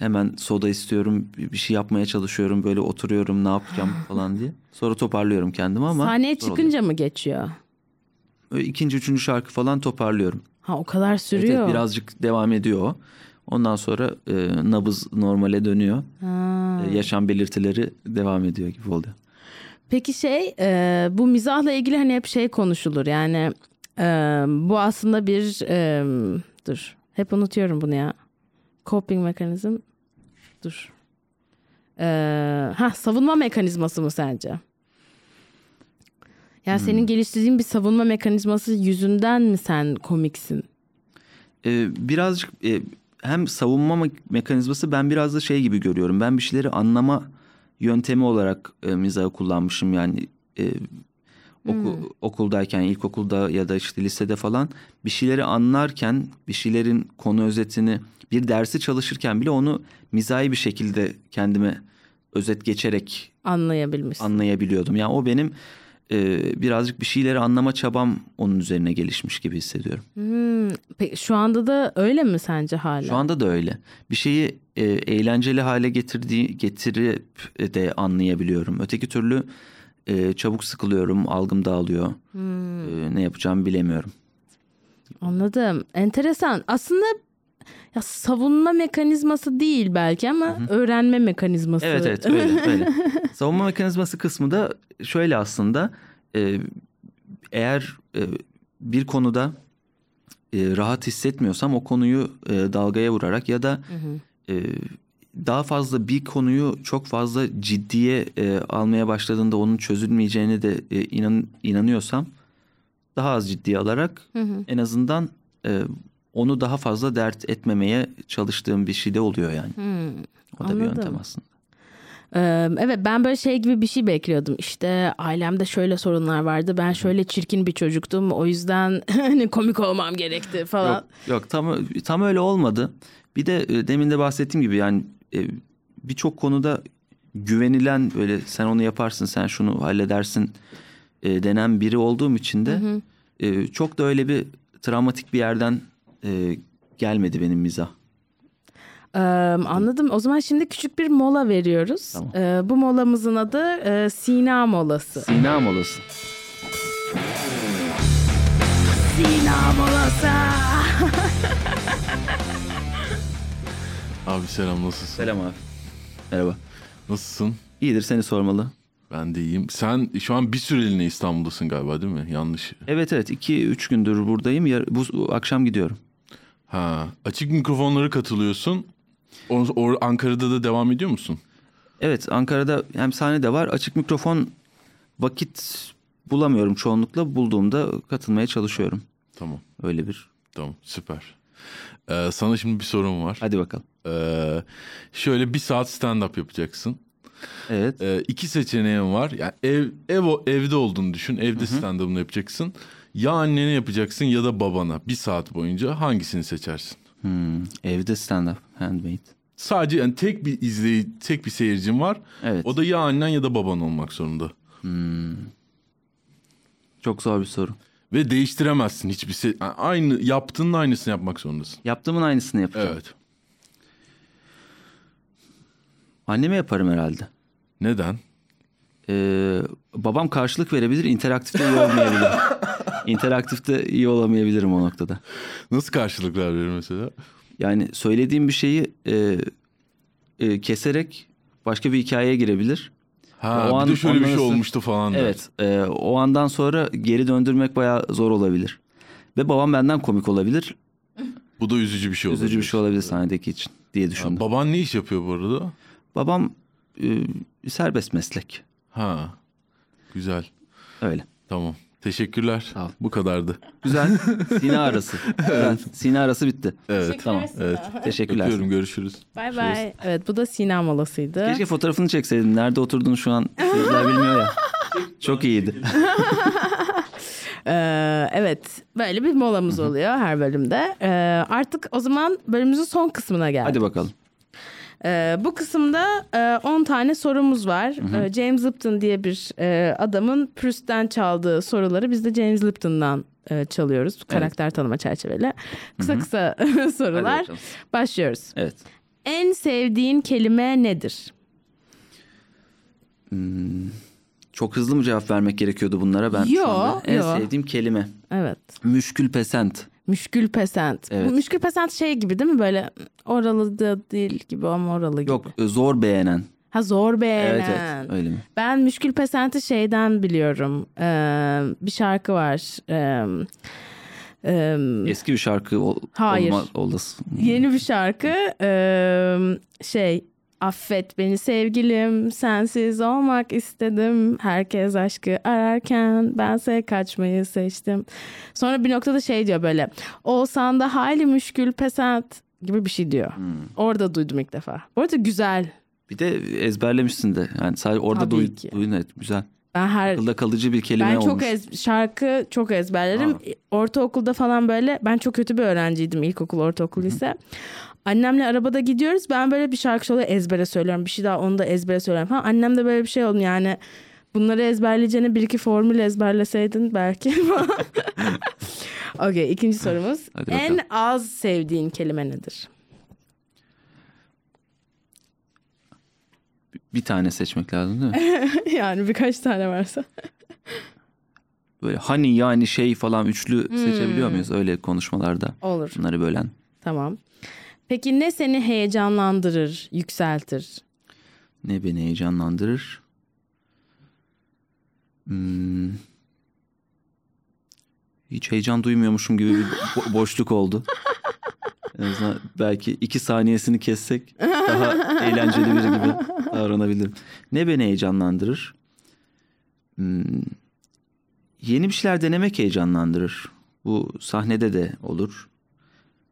Hemen soda istiyorum. Bir şey yapmaya çalışıyorum. Böyle oturuyorum ne yapacağım [GASPS] falan diye. Sonra toparlıyorum kendimi ama. Sahneye zor oluyor. çıkınca mı geçiyor? Böyle ikinci, üçüncü şarkı falan toparlıyorum. Ha o kadar Evet, sürüyor. evet, birazcık devam ediyor o. Ondan sonra e, nabız normale dönüyor. Ha. E, yaşam belirtileri devam ediyor gibi oluyor. Peki şey e, bu mizahla ilgili hani hep şey konuşulur yani e, bu aslında bir e, dur hep unutuyorum bunu ya coping mekanizm dur e, ha savunma mekanizması mı sence? Yani Hmm. senin geliştirdiğin bir savunma mekanizması yüzünden mi sen komiksin? E, birazcık e, hem savunma me- mekanizması ben biraz da şey gibi görüyorum. Ben bir şeyleri anlama yöntemi olarak e, mizahı kullanmışım yani. E, oku- okuldayken, ilkokulda ya da işte lisede falan bir şeyleri anlarken, bir şeylerin konu özetini, bir dersi çalışırken bile onu mizahi bir şekilde kendime özet geçerek Anlayabilmişsin. anlayabiliyordum. Yani o benim e, birazcık bir şeyleri anlama çabam onun üzerine gelişmiş gibi hissediyorum. Hmm, peki şu anda da öyle mi sence hala? Şu anda da öyle. Bir şeyi e, eğlenceli hale getirdiği getirip de anlayabiliyorum. Öteki türlü e, çabuk sıkılıyorum, algım dağılıyor. E, ne yapacağımı bilemiyorum. Anladım. Enteresan. Aslında ya savunma mekanizması değil belki ama öğrenme mekanizması. Evet evet öyle [LAUGHS] öyle. Savunma mekanizması kısmı da şöyle aslında e, eğer e, bir konuda e, rahat hissetmiyorsam o konuyu e, dalgaya vurarak ya da e, daha fazla bir konuyu çok fazla ciddiye e, almaya başladığında onun çözülmeyeceğini de e, inan, inanıyorsam daha az ciddiye alarak en azından e, onu daha fazla dert etmemeye çalıştığım bir şey de oluyor yani. O da bir anladım. yöntem aslında. Evet ben böyle şey gibi bir şey bekliyordum. İşte ailemde şöyle sorunlar vardı. Ben şöyle çirkin bir çocuktum. O yüzden [LAUGHS] hani komik olmam gerekti falan. Yok, yok tam tam öyle olmadı. Bir de e, demin de bahsettiğim gibi yani e, birçok konuda güvenilen böyle sen onu yaparsın sen şunu halledersin e, denen biri olduğum için de e, çok da öyle bir travmatik bir yerden e, gelmedi benim mizah. Ee, anladım. O zaman şimdi küçük bir mola veriyoruz. Tamam. Ee, bu molamızın adı e, Sina molası. Sina molası. Sina molası. [LAUGHS] Abi selam nasılsın? Selam abi. Merhaba. Nasılsın? İyidir seni sormalı. Ben de iyiyim. Sen şu an bir süreliğine İstanbul'dasın galiba değil mi? Yanlış. Evet evet 2-3 gündür buradayım. Yar- bu akşam gidiyorum. Ha, açık mikrofonlara katılıyorsun. O, o- Ankara'da da devam ediyor musun? Evet Ankara'da hem sahne de var. Açık mikrofon vakit bulamıyorum çoğunlukla. Bulduğumda katılmaya çalışıyorum. Tamam, Öyle bir. tamam, süper. Ee, sana şimdi bir sorum var. Hadi bakalım. Ee, şöyle bir saat stand-up yapacaksın. Evet. Ee, iki seçeneğin var. Yani ev, ev evde olduğunu düşün. Evde stand-up'ını yapacaksın. Ya annene yapacaksın ya da babana. Bir saat boyunca hangisini seçersin? Hmm, Evde stand-up. Handmade. Sadece yani tek bir izleyici, tek bir seyircin var. Evet. O da ya annen ya da baban olmak zorunda. Çok zor bir soru. Ve değiştiremezsin hiçbir şey. Aynı yaptığının aynısını yapmak zorundasın. Yaptığımın aynısını yapacağım. Evet. Anneme yaparım herhalde. Neden? Ee, babam karşılık verebilir, interaktifte iyi olmayabilir. [LAUGHS] interaktifte iyi olamayabilirim o noktada. Nasıl karşılıklar verir mesela? Yani söylediğim bir şeyi e, e, keserek başka bir hikayeye girebilir. Ha, O bir an de şöyle bir şey sonra- olmuştu falan. Evet, e, o andan sonra geri döndürmek bayağı zor olabilir. Ve babam benden komik olabilir, Bu da üzücü bir şey oldu. üzücü bir şey olabilir sahnedeki için diye düşündüm. Ha, baban ne iş yapıyor bu arada? Babam e, serbest meslek, Ha. Güzel. öyle. Tamam. Teşekkürler. Ol. Bu kadardı. Güzel, sine arası. [LAUGHS] Güzel, Sine arası bitti. Evet. Tamam, Evet. teşekkürler. Öpüyorum. Görüşürüz. Bay bay. Evet bu da Sina molasıydı. Keşke fotoğrafını çekseydim. Nerede oturduğunu şu an seyirciler bilmiyor ya. [LAUGHS] Çok iyiydi. [LAUGHS] Ee, evet böyle bir molamız oluyor her bölümde. Ee, artık o zaman bölümümüzün son kısmına geldik. Hadi bakalım. Ee, bu kısımda e, 10 tane sorumuz var. Ee, James Lipton diye bir e, adamın Proust'ten çaldığı soruları biz de James Lipton'dan e, çalıyoruz. Karakter tanıma çerçeveli. Kısa kısa [LAUGHS] Hadi sorular. bakalım. Başlıyoruz. Evet. En sevdiğin kelime nedir? Çok hızlı mı cevap vermek gerekiyordu bunlara? Ben Yo, anda en yo. sevdiğim kelime. Evet. Müşkül pesent. Müşkül pesent. Evet. Bu müşkül pesent şey gibi değil mi böyle oralı da değil gibi ama oralı gibi. Yok zor beğenen. Ha zor beğenen. Evet evet öyle mi? Ben müşkül pesenti şeyden biliyorum. Ee, bir şarkı var. Ee, ee, Eski bir şarkı ol, Hayır. olma, olasın. yeni bir şarkı. Ee, şey affet beni sevgilim sensiz olmak istedim. Herkes aşkı ararken bense kaçmayı seçtim. Sonra bir noktada şey diyor böyle. Olsan da hayli müşkül pesent gibi bir şey diyor. Orada duydum ilk defa. Bu arada güzel. Bir de ezberlemişsin de. Yani sadece orada Tabii duy, evet güzel. Ben her Akılda kalıcı bir kelime Ben olmuş. çok ez, şarkı çok ezberlerim. Ortaokulda falan böyle ben çok kötü bir öğrenciydim ilkokul, ortaokul, lise. Annemle arabada gidiyoruz. Ben böyle bir şarkı çalıyor ezbere söylüyorum. Bir şey daha onu da ezbere söylüyorum falan. Annem de böyle bir şey oldu yani. Bunları ezberleyeceğine bir iki formül ezberleseydin belki. [LAUGHS] [LAUGHS] Okey ikinci sorumuz. En az sevdiğin kelime nedir? Bir tane seçmek lazım değil mi? [LAUGHS] yani birkaç tane varsa. Böyle hani yani şey falan üçlü Hmm. seçebiliyor muyuz öyle konuşmalarda? Olur. Bunları bölen. Tamam. Peki ne seni heyecanlandırır, yükseltir? Ne beni heyecanlandırır? Hmm. Hiç heyecan duymuyormuşum gibi bir bo- boşluk oldu. En azından belki iki saniyesini kessek daha eğlenceli biri gibi davranabilirim. Ne beni heyecanlandırır? Hmm. Yeni bir şeyler denemek heyecanlandırır. Bu sahnede de olur.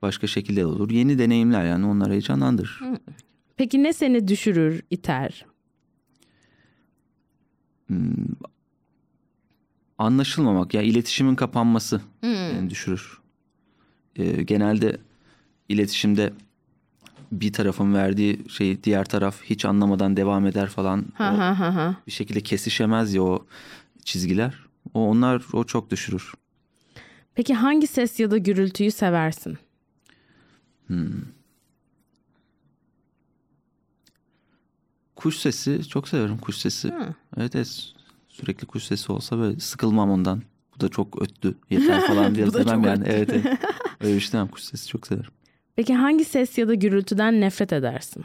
Başka şekilde de olur. Yeni deneyimler yani onlar heyecanlandırır. Peki ne seni düşürür, iter? anlaşılmamak ya iletişimin kapanması beni düşürür. Ee, genelde iletişimde bir tarafın verdiği şeyi diğer taraf hiç anlamadan devam eder falan. Ha ha ha ha. bir şekilde kesişemez ya o çizgiler. O onlar o çok düşürür. Peki hangi ses ya da gürültüyü seversin? Kuş sesi çok severim kuş sesi. Evet, evet sürekli kuş sesi olsa böyle sıkılmam ondan. Bu da çok öttü yeter falan [LAUGHS] diye demem yani. Evet, evet. [LAUGHS] Öyle bir şey demem kuş sesi çok severim. Peki hangi ses ya da gürültüden nefret edersin?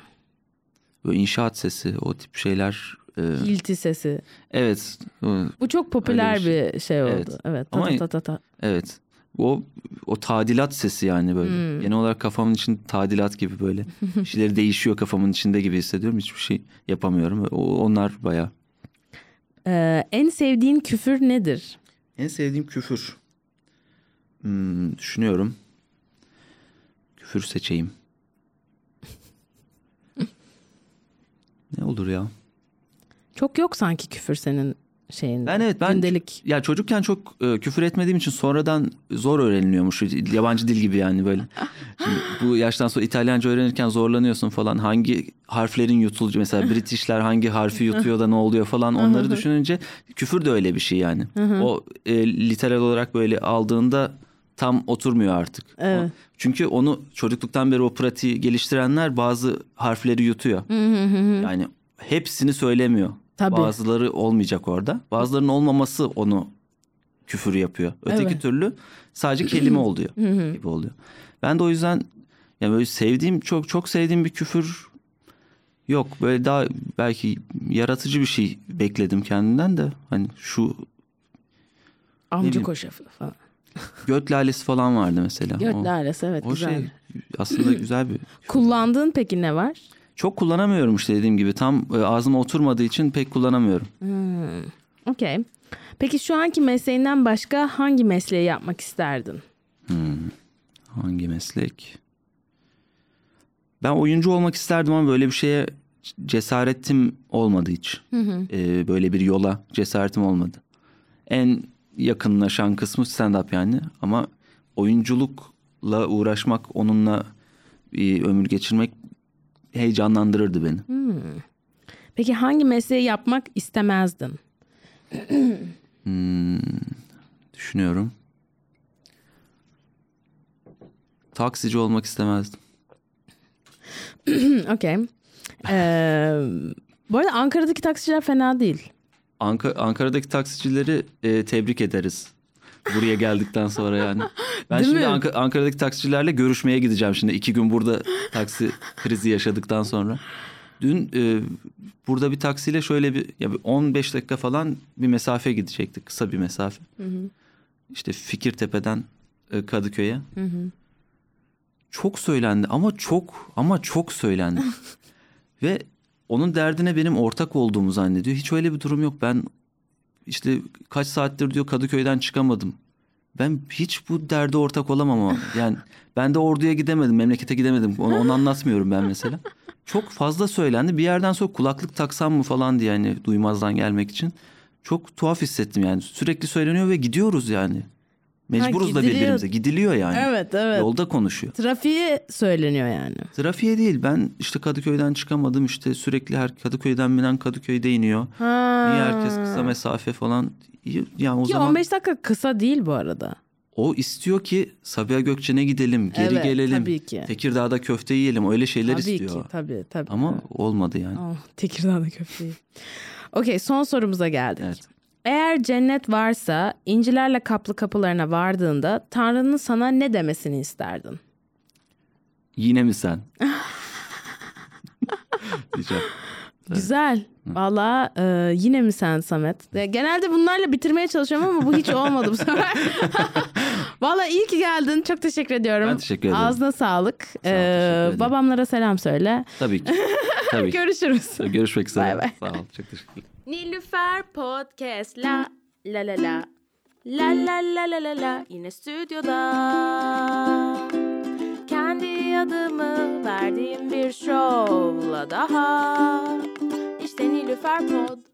Böyle inşaat sesi o tip şeyler e, Hilti sesi. evet Bu çok popüler bir bir şey oldu. Evet. Evet. Ta Ama- ta ta ta. evet o o tadilat sesi yani böyle. Hmm. genel olarak kafamın için tadilat gibi böyle. Bir şeyleri [LAUGHS] değişiyor kafamın içinde gibi hissediyorum. Hiçbir şey yapamıyorum. O, onlar baya Ee, en sevdiğin küfür nedir? en sevdiğim küfür. Hmm, düşünüyorum. Küfür seçeyim. [LAUGHS] Ne olur ya? Çok yok sanki küfür senin şeyinde. Ben evet ben Gündelik. ya çocukken çok e, küfür etmediğim için sonradan zor öğreniliyormuş yabancı dil gibi yani böyle. [LAUGHS] Şimdi bu yaştan sonra İtalyanca öğrenirken zorlanıyorsun falan hangi harflerin yutulcu mesela [LAUGHS] Britishler hangi harfi yutuyor da ne oluyor falan onları düşününce küfür de öyle bir şey yani. O e, literal olarak böyle aldığında tam oturmuyor artık. O- Evet. çünkü onu çocukluktan beri o pratiği geliştirenler bazı harfleri yutuyor. Yani hepsini söylemiyor. Tabii. Bazıları olmayacak orada. Bazılarının olmaması onu küfür yapıyor. Öteki Evet. türlü sadece kelime [CLEARS THROAT] oluyor gibi oluyor. Ben de o yüzden ya böyle sevdiğim çok çok sevdiğim bir küfür yok. Böyle daha belki yaratıcı bir şey bekledim kendimden de hani şu Amca koşafı falan. [LAUGHS] göt lalesi falan vardı mesela. Göt O- lalesi evet o güzel. şey aslında [LAUGHS] güzel bir Kullandığın peki ne var? Çok kullanamıyorum işte dediğim gibi tam e, ağzıma oturmadığı için pek kullanamıyorum. Okey. Peki şu anki mesleğinden başka hangi mesleği yapmak isterdin? Hangi meslek? Ben oyuncu olmak isterdim ama böyle bir şeye cesaretim olmadı hiç. Ee, böyle bir yola cesaretim olmadı. En yakınlaşan kısmı stand-up yani. Ama oyunculukla uğraşmak, onunla bir ömür geçirmek heyecanlandırırdı beni. Peki hangi mesleği yapmak istemezdin? [CLEARS THROAT] Düşünüyorum. Taksici olmak istemezdim. [CLEARS THROAT] Okey. Ee, bu arada Ankara'daki taksiciler fena değil. Anka- Ankara'daki taksicileri e, tebrik ederiz. Buraya geldikten sonra yani. [LAUGHS] Ben Değil şimdi mi? Anka- Ankara'daki taksicilerle görüşmeye gideceğim şimdi. iki gün burada taksi krizi yaşadıktan sonra. Dün e, burada bir taksiyle şöyle bir, ya bir 15 dakika falan bir mesafe gidecektik. Kısa bir mesafe. İşte Fikirtepe'den e, Kadıköy'e. Çok söylendi ama çok ama çok söylendi. [LAUGHS] Ve onun derdine benim ortak olduğumu zannediyor. Hiç öyle bir durum yok. Ben işte kaç saattir diyor Kadıköy'den çıkamadım. Ben hiç bu derde ortak olamam ama. Yani ben de orduya gidemedim, memlekete gidemedim. Onu, onu anlatmıyorum ben mesela. Çok fazla söylendi. Bir yerden sonra kulaklık taksam mı falan diye yani duymazdan gelmek için. Çok tuhaf hissettim yani. Sürekli söyleniyor ve gidiyoruz yani. Mecburuz da gidiliyor. birbirimize. Gidiliyor yani. Evet evet. Yolda konuşuyor. Trafiğe söyleniyor yani. Trafiğe değil. Ben işte Kadıköy'den çıkamadım. işte sürekli her Kadıköy'den binen Kadıköy'de iniyor. Ha. Niye herkes kısa mesafe falan? Yani o Ki zaman 15 dakika kısa değil bu arada. o istiyor ki Sabiha Gökçen'e gidelim, geri Evet, gelelim. tabii ki. Tekirdağ'da köfte yiyelim. Öyle şeyler tabii istiyor. ki tabii tabii. Ama olmadı yani. Oh, Tekirdağ'da köfteyi. Okey son sorumuza geldik. Evet. Eğer cennet varsa incilerle kaplı kapılarına vardığında Tanrı'nın sana ne demesini isterdin? Yine mi sen? [LAUGHS] Diyeceğim. Güzel. Valla e, yine mi sen Samet? Genelde bunlarla bitirmeye çalışıyorum ama bu hiç olmadı bu sefer. [LAUGHS] Valla iyi ki geldin. Çok teşekkür ediyorum. Ben teşekkür ederim. Ağzına sağlık. teşekkür E, ederim. babamlara selam söyle. Tabii ki. Tabii ki. Görüşürüz. Görüşmek üzere. Bay bay. Sağ ol. Çok teşekkürler. Nilüfer Podcast la la la la La la la la la la yine stüdyoda Kendi adımı verdiğim bir şovla daha. İşte Nilüfer Pod